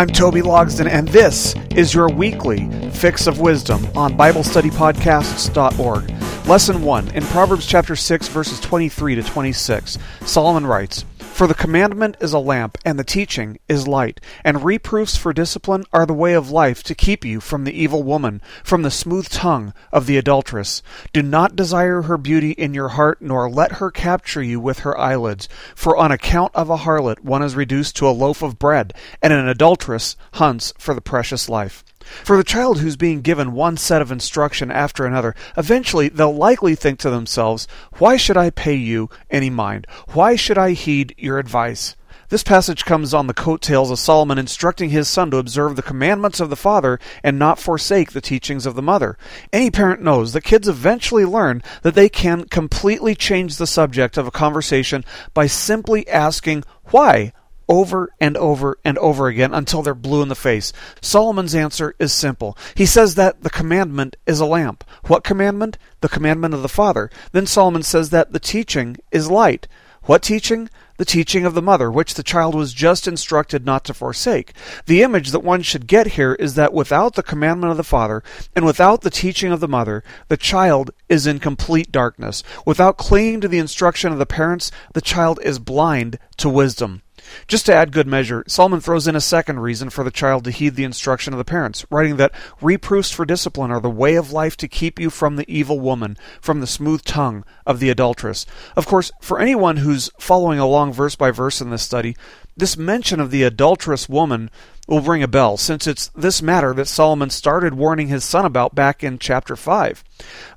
I'm Toby Logsden, and this is your weekly Fix of Wisdom on BibleStudyPodcasts.org. Lesson 1 in Proverbs chapter 6, verses 23 to 26. Solomon writes, for the commandment is a lamp, and the teaching is light, and reproofs for discipline are the way of life to keep you from the evil woman, from the smooth tongue of the adulteress. Do not desire her beauty in your heart, nor let her capture you with her eyelids. For on account of a harlot one is reduced to a loaf of bread, and an adulteress hunts for the precious life. For the child who's being given one set of instruction after another, eventually they'll likely think to themselves, Why should I pay you any mind? Why should I heed your advice? This passage comes on the coattails of Solomon instructing his son to observe the commandments of the father and not forsake the teachings of the mother. Any parent knows that kids eventually learn that they can completely change the subject of a conversation by simply asking why over and over and over again until they're blue in the face. Solomon's answer is simple. He says that the commandment is a lamp. What commandment? The commandment of the Father. Then Solomon says that the teaching is light. What teaching? The teaching of the mother, which the child was just instructed not to forsake. The image that one should get here is that without the commandment of the father, and without the teaching of the mother, the child is in complete darkness. Without clinging to the instruction of the parents, the child is blind to wisdom. Just to add good measure, Solomon throws in a second reason for the child to heed the instruction of the parents, writing that reproofs for discipline are the way of life to keep you from the evil woman, from the smooth tongue of the adulteress. Of course, for anyone who's following along verse by verse in this study, this mention of the adulterous woman will ring a bell, since it's this matter that Solomon started warning his son about back in chapter 5.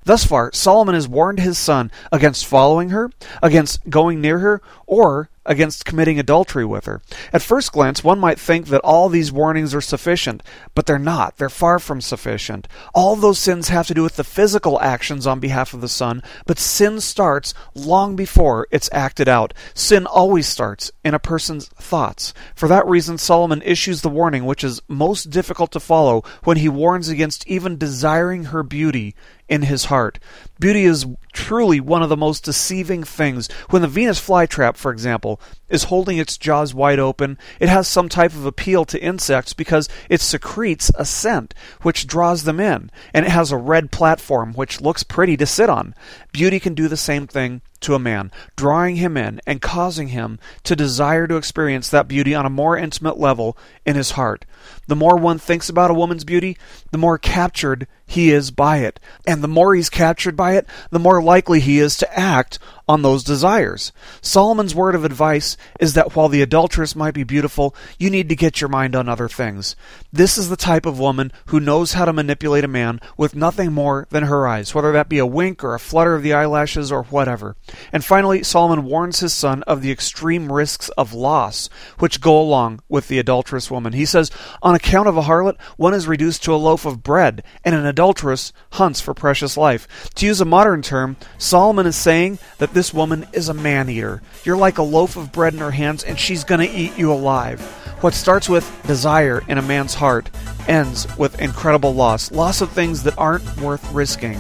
Thus far, Solomon has warned his son against following her, against going near her, or against committing adultery with her. At first glance, one might think that all these warnings are sufficient, but they're not. They're far from sufficient. All those sins have to do with the physical actions on behalf of the son, but sin starts long before it's acted out. Sin always starts in a person's thoughts. For that reason, Solomon issues the warning which is most difficult to follow when he warns against even desiring her beauty in his heart. Beauty is truly one of the most deceiving things. When the Venus flytrap, for example, is holding its jaws wide open, it has some type of appeal to insects because it secretes a scent which draws them in, and it has a red platform which looks pretty to sit on. Beauty can do the same thing to a man, drawing him in and causing him to desire to experience that beauty on a more intimate level in his heart. The more one thinks about a woman's beauty, the more captured he is by it. And the more he's captured by it, the more likely he is to act on those desires. Solomon's word of advice is that while the adulteress might be beautiful, you need to get your mind on other things. This is the type of woman who knows how to manipulate a man with nothing more than her eyes, whether that be a wink or a flutter of the eyelashes or whatever. And finally, Solomon warns his son of the extreme risks of loss which go along with the adulterous woman. He says, On account of a harlot, one is reduced to a loaf of bread, and an adulteress hunts for precious life. To use a modern term, Solomon is saying that this woman is a man eater. You're like a loaf of bread in her hands, and she's going to eat you alive. What starts with desire in a man's heart ends with incredible loss loss of things that aren't worth risking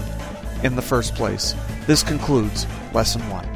in the first place. This concludes Lesson 1.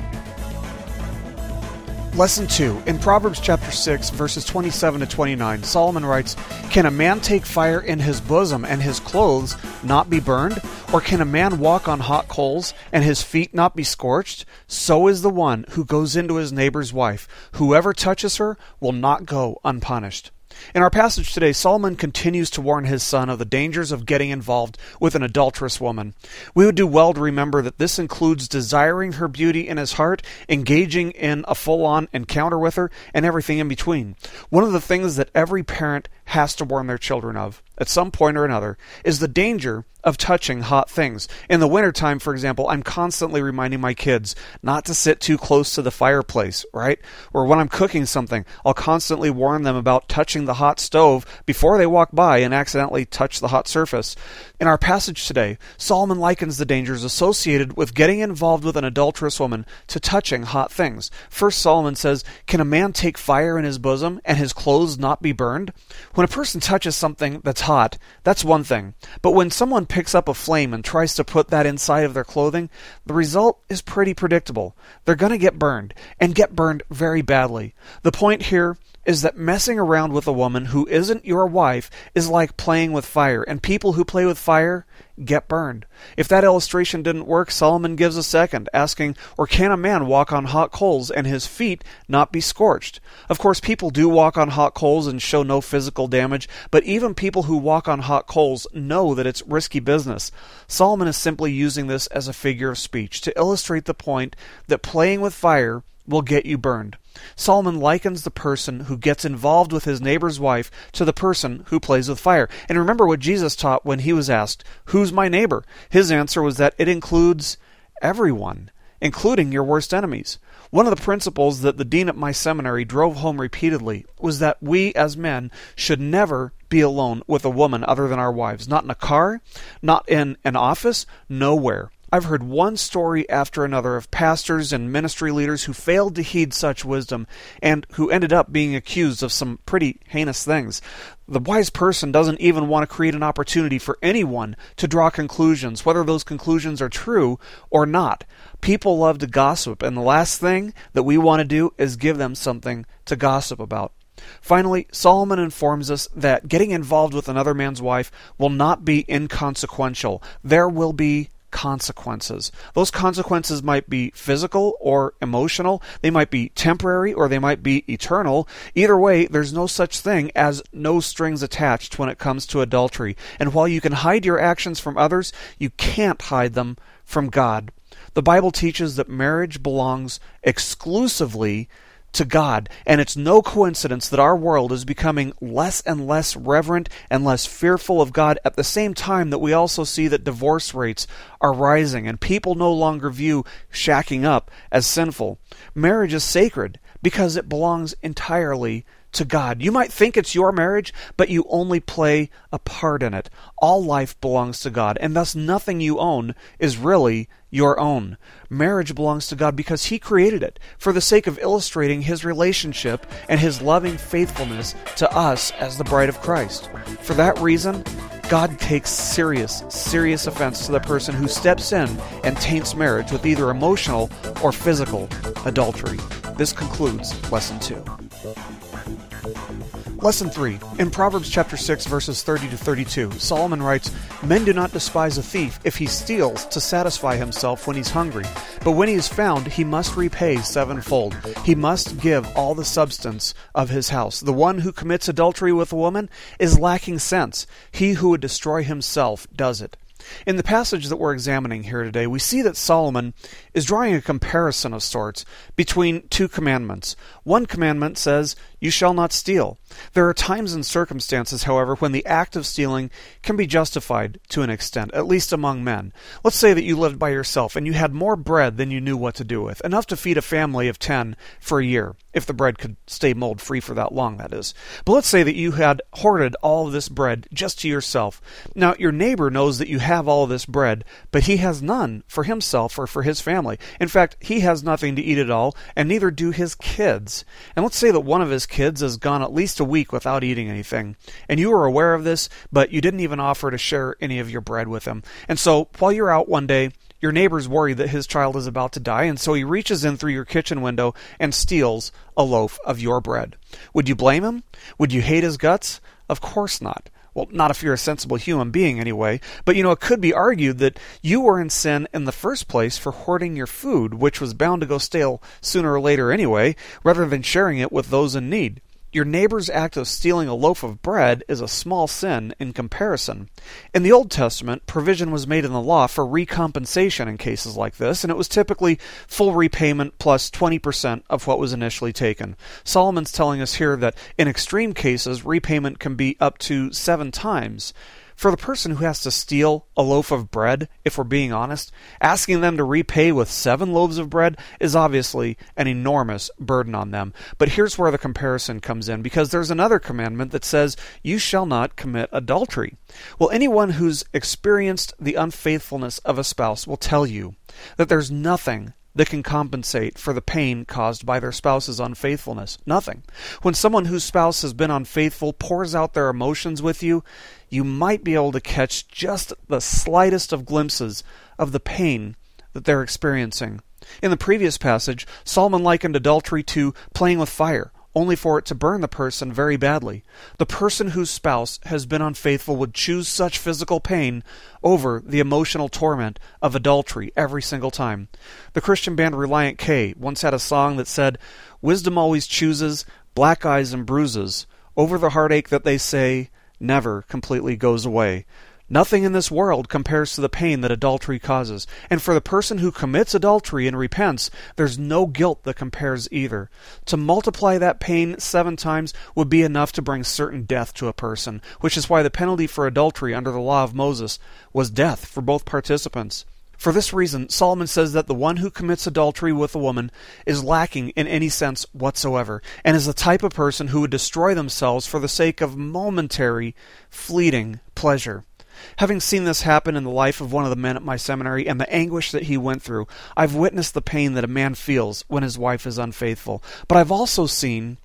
Lesson 2. In Proverbs chapter 6, verses 27 to 29, Solomon writes, Can a man take fire in his bosom and his clothes not be burned? Or can a man walk on hot coals and his feet not be scorched? So is the one who goes into his neighbor's wife. Whoever touches her will not go unpunished. In our passage today, Solomon continues to warn his son of the dangers of getting involved with an adulterous woman. We would do well to remember that this includes desiring her beauty in his heart, engaging in a full on encounter with her, and everything in between. One of the things that every parent has to warn their children of at some point or another is the danger of touching hot things. In the wintertime, for example, I'm constantly reminding my kids not to sit too close to the fireplace, right? Or when I'm cooking something, I'll constantly warn them about touching the hot stove before they walk by and accidentally touch the hot surface. In our passage today, Solomon likens the dangers associated with getting involved with an adulterous woman to touching hot things. First, Solomon says, Can a man take fire in his bosom and his clothes not be burned? When a person touches something that's hot, that's one thing. But when someone picks up a flame and tries to put that inside of their clothing, the result is pretty predictable. They're going to get burned, and get burned very badly. The point here is that messing around with a woman who isn't your wife is like playing with fire, and people who play with fire get burned. If that illustration didn't work, Solomon gives a second, asking, Or can a man walk on hot coals and his feet not be scorched? Of course, people do walk on hot coals and show no physical damage, but even people who walk on hot coals know that it's risky business. Solomon is simply using this as a figure of speech to illustrate the point that playing with fire will get you burned. Solomon likens the person who gets involved with his neighbor's wife to the person who plays with fire. And remember what Jesus taught when he was asked, Who's my neighbor? His answer was that it includes everyone, including your worst enemies. One of the principles that the dean at my seminary drove home repeatedly was that we as men should never be alone with a woman other than our wives. Not in a car, not in an office, nowhere. I've heard one story after another of pastors and ministry leaders who failed to heed such wisdom and who ended up being accused of some pretty heinous things. The wise person doesn't even want to create an opportunity for anyone to draw conclusions, whether those conclusions are true or not. People love to gossip, and the last thing that we want to do is give them something to gossip about. Finally, Solomon informs us that getting involved with another man's wife will not be inconsequential. There will be consequences. Those consequences might be physical or emotional, they might be temporary or they might be eternal. Either way, there's no such thing as no strings attached when it comes to adultery. And while you can hide your actions from others, you can't hide them from God. The Bible teaches that marriage belongs exclusively to God. And it's no coincidence that our world is becoming less and less reverent and less fearful of God at the same time that we also see that divorce rates are rising and people no longer view shacking up as sinful. Marriage is sacred because it belongs entirely to God. You might think it's your marriage, but you only play a part in it. All life belongs to God, and thus nothing you own is really your own. Marriage belongs to God because He created it for the sake of illustrating His relationship and His loving faithfulness to us as the bride of Christ. For that reason, God takes serious, serious offense to the person who steps in and taints marriage with either emotional or physical adultery. This concludes Lesson 2. Lesson 3. In Proverbs chapter 6 verses 30 to 32, Solomon writes, Men do not despise a thief if he steals to satisfy himself when he's hungry, but when he is found, he must repay sevenfold. He must give all the substance of his house. The one who commits adultery with a woman is lacking sense. He who would destroy himself does it. In the passage that we're examining here today, we see that Solomon is drawing a comparison of sorts between two commandments. One commandment says, You shall not steal. There are times and circumstances, however, when the act of stealing can be justified to an extent, at least among men. Let's say that you lived by yourself and you had more bread than you knew what to do with, enough to feed a family of ten for a year, if the bread could stay mold free for that long, that is. But let's say that you had hoarded all this bread just to yourself. Now, your neighbor knows that you have all this bread, but he has none for himself or for his family. In fact, he has nothing to eat at all, and neither do his kids. And let's say that one of his kids has gone at least a week without eating anything. And you were aware of this, but you didn't even offer to share any of your bread with him. And so, while you're out one day, your neighbor's worried that his child is about to die, and so he reaches in through your kitchen window and steals a loaf of your bread. Would you blame him? Would you hate his guts? Of course not. Well, not if you're a sensible human being, anyway. But you know, it could be argued that you were in sin in the first place for hoarding your food, which was bound to go stale sooner or later anyway, rather than sharing it with those in need. Your neighbor's act of stealing a loaf of bread is a small sin in comparison. In the Old Testament, provision was made in the law for recompensation in cases like this, and it was typically full repayment plus 20% of what was initially taken. Solomon's telling us here that in extreme cases, repayment can be up to seven times. For the person who has to steal a loaf of bread, if we're being honest, asking them to repay with seven loaves of bread is obviously an enormous burden on them. But here's where the comparison comes in, because there's another commandment that says, You shall not commit adultery. Well, anyone who's experienced the unfaithfulness of a spouse will tell you that there's nothing that can compensate for the pain caused by their spouse's unfaithfulness. Nothing. When someone whose spouse has been unfaithful pours out their emotions with you, you might be able to catch just the slightest of glimpses of the pain that they're experiencing. In the previous passage, Solomon likened adultery to playing with fire only for it to burn the person very badly. The person whose spouse has been unfaithful would choose such physical pain over the emotional torment of adultery every single time. The Christian band Relient K once had a song that said, Wisdom always chooses black eyes and bruises over the heartache that they say never completely goes away. Nothing in this world compares to the pain that adultery causes. And for the person who commits adultery and repents, there's no guilt that compares either. To multiply that pain seven times would be enough to bring certain death to a person, which is why the penalty for adultery under the law of Moses was death for both participants. For this reason, Solomon says that the one who commits adultery with a woman is lacking in any sense whatsoever, and is the type of person who would destroy themselves for the sake of momentary, fleeting pleasure. Having seen this happen in the life of one of the men at my seminary and the anguish that he went through, I've witnessed the pain that a man feels when his wife is unfaithful. But I've also seen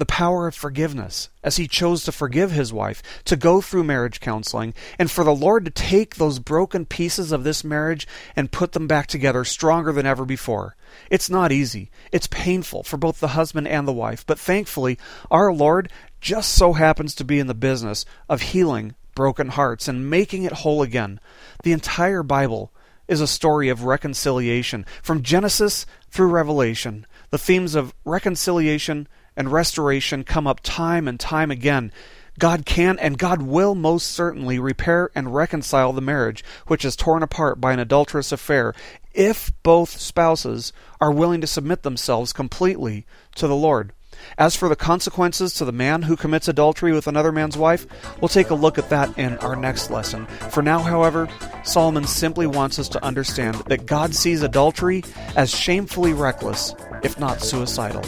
the power of forgiveness as he chose to forgive his wife, to go through marriage counseling, and for the Lord to take those broken pieces of this marriage and put them back together stronger than ever before. It's not easy. It's painful for both the husband and the wife, but thankfully, our Lord just so happens to be in the business of healing broken hearts and making it whole again. The entire Bible is a story of reconciliation. From Genesis through Revelation, the themes of reconciliation and restoration come up time and time again. God can and God will most certainly repair and reconcile the marriage which is torn apart by an adulterous affair if both spouses are willing to submit themselves completely to the Lord. As for the consequences to the man who commits adultery with another man's wife, we'll take a look at that in our next lesson. For now, however, Solomon simply wants us to understand that God sees adultery as shamefully reckless, if not suicidal.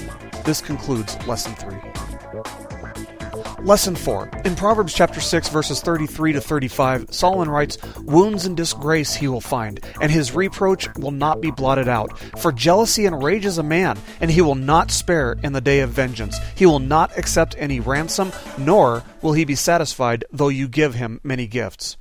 This concludes Lesson 3. Lesson 4. In Proverbs chapter 6 verses 33 to 35, Solomon writes, "Wounds and disgrace he will find, and his reproach will not be blotted out. For jealousy enrages a man, and he will not spare in the day of vengeance. He will not accept any ransom, nor will he be satisfied though you give him many gifts."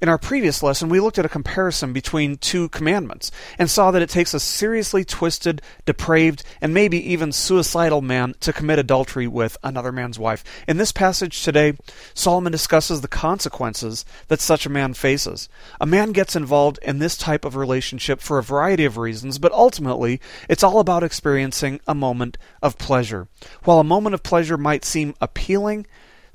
In our previous lesson, we looked at a comparison between two commandments and saw that it takes a seriously twisted, depraved, and maybe even suicidal man to commit adultery with another man's wife. In this passage today, Solomon discusses the consequences that such a man faces. A man gets involved in this type of relationship for a variety of reasons, but ultimately, it's all about experiencing a moment of pleasure. While a moment of pleasure might seem appealing,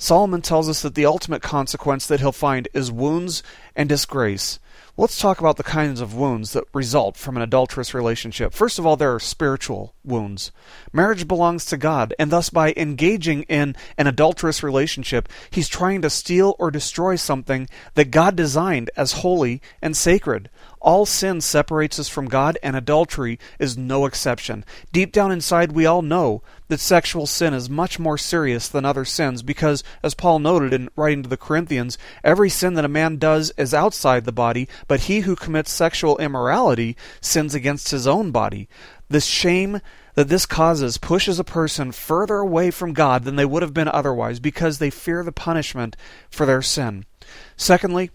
Solomon tells us that the ultimate consequence that he'll find is wounds and disgrace. Let's talk about the kinds of wounds that result from an adulterous relationship. First of all, there are spiritual wounds. Marriage belongs to God, and thus by engaging in an adulterous relationship, he's trying to steal or destroy something that God designed as holy and sacred. All sin separates us from God, and adultery is no exception. Deep down inside, we all know that sexual sin is much more serious than other sins because, as Paul noted in writing to the Corinthians, every sin that a man does is outside the body, but he who commits sexual immorality sins against his own body. The shame that this causes pushes a person further away from God than they would have been otherwise because they fear the punishment for their sin. Secondly,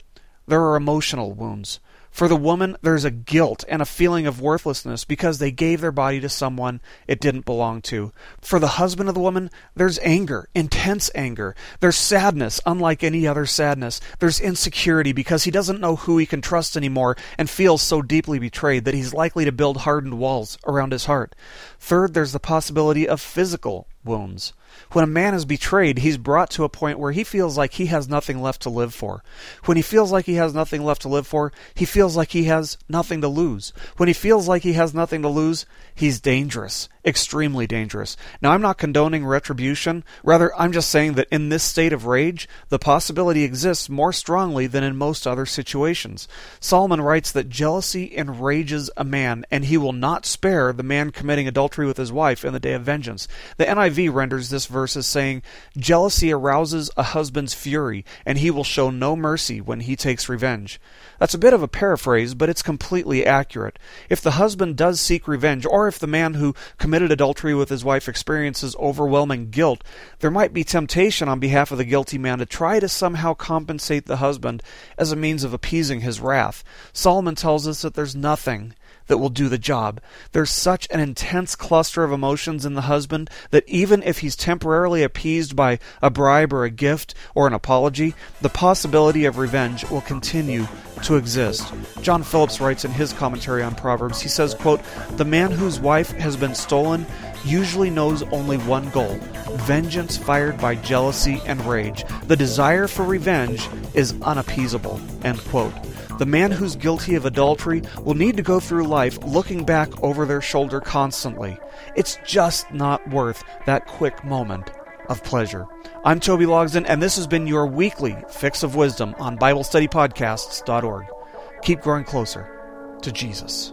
there are emotional wounds. For the woman, there's a guilt and a feeling of worthlessness because they gave their body to someone it didn't belong to. For the husband of the woman, there's anger, intense anger. There's sadness, unlike any other sadness. There's insecurity because he doesn't know who he can trust anymore and feels so deeply betrayed that he's likely to build hardened walls around his heart. Third, there's the possibility of physical wounds. When a man is betrayed, he's brought to a point where he feels like he has nothing left to live for. When he feels like he has nothing left to live for, he feels like he has nothing to lose. When he feels like he has nothing to lose, he's dangerous, extremely dangerous. Now, I'm not condoning retribution. Rather, I'm just saying that in this state of rage, the possibility exists more strongly than in most other situations. Solomon writes that jealousy enrages a man, and he will not spare the man committing adultery with his wife in the day of vengeance. The NIV renders this verse as saying, Jealousy arouses a husband's fury, and he will show no mercy when he takes revenge. That's a bit of a paraphrase, but it's completely accurate. If the husband does seek revenge, or if the man who committed adultery with his wife experiences overwhelming guilt, there might be temptation on behalf of the guilty man to try to somehow compensate the husband as a means of appeasing his wrath. Solomon tells us that there's nothing that will do the job. There's such an intense cluster of emotions in the husband that even if he's temporarily appeased by a bribe or a gift or an apology, the possibility of revenge will continue to exist. John Phillips writes in his commentary on Proverbs, he says, quote, The man whose wife has been stolen usually knows only one goal vengeance fired by jealousy and rage. The desire for revenge is unappeasable. End quote. The man who's guilty of adultery will need to go through life looking back over their shoulder constantly. It's just not worth that quick moment of pleasure. I'm Toby Logsden, and this has been your weekly Fix of Wisdom on BibleStudyPodcasts.org. Keep growing closer to Jesus.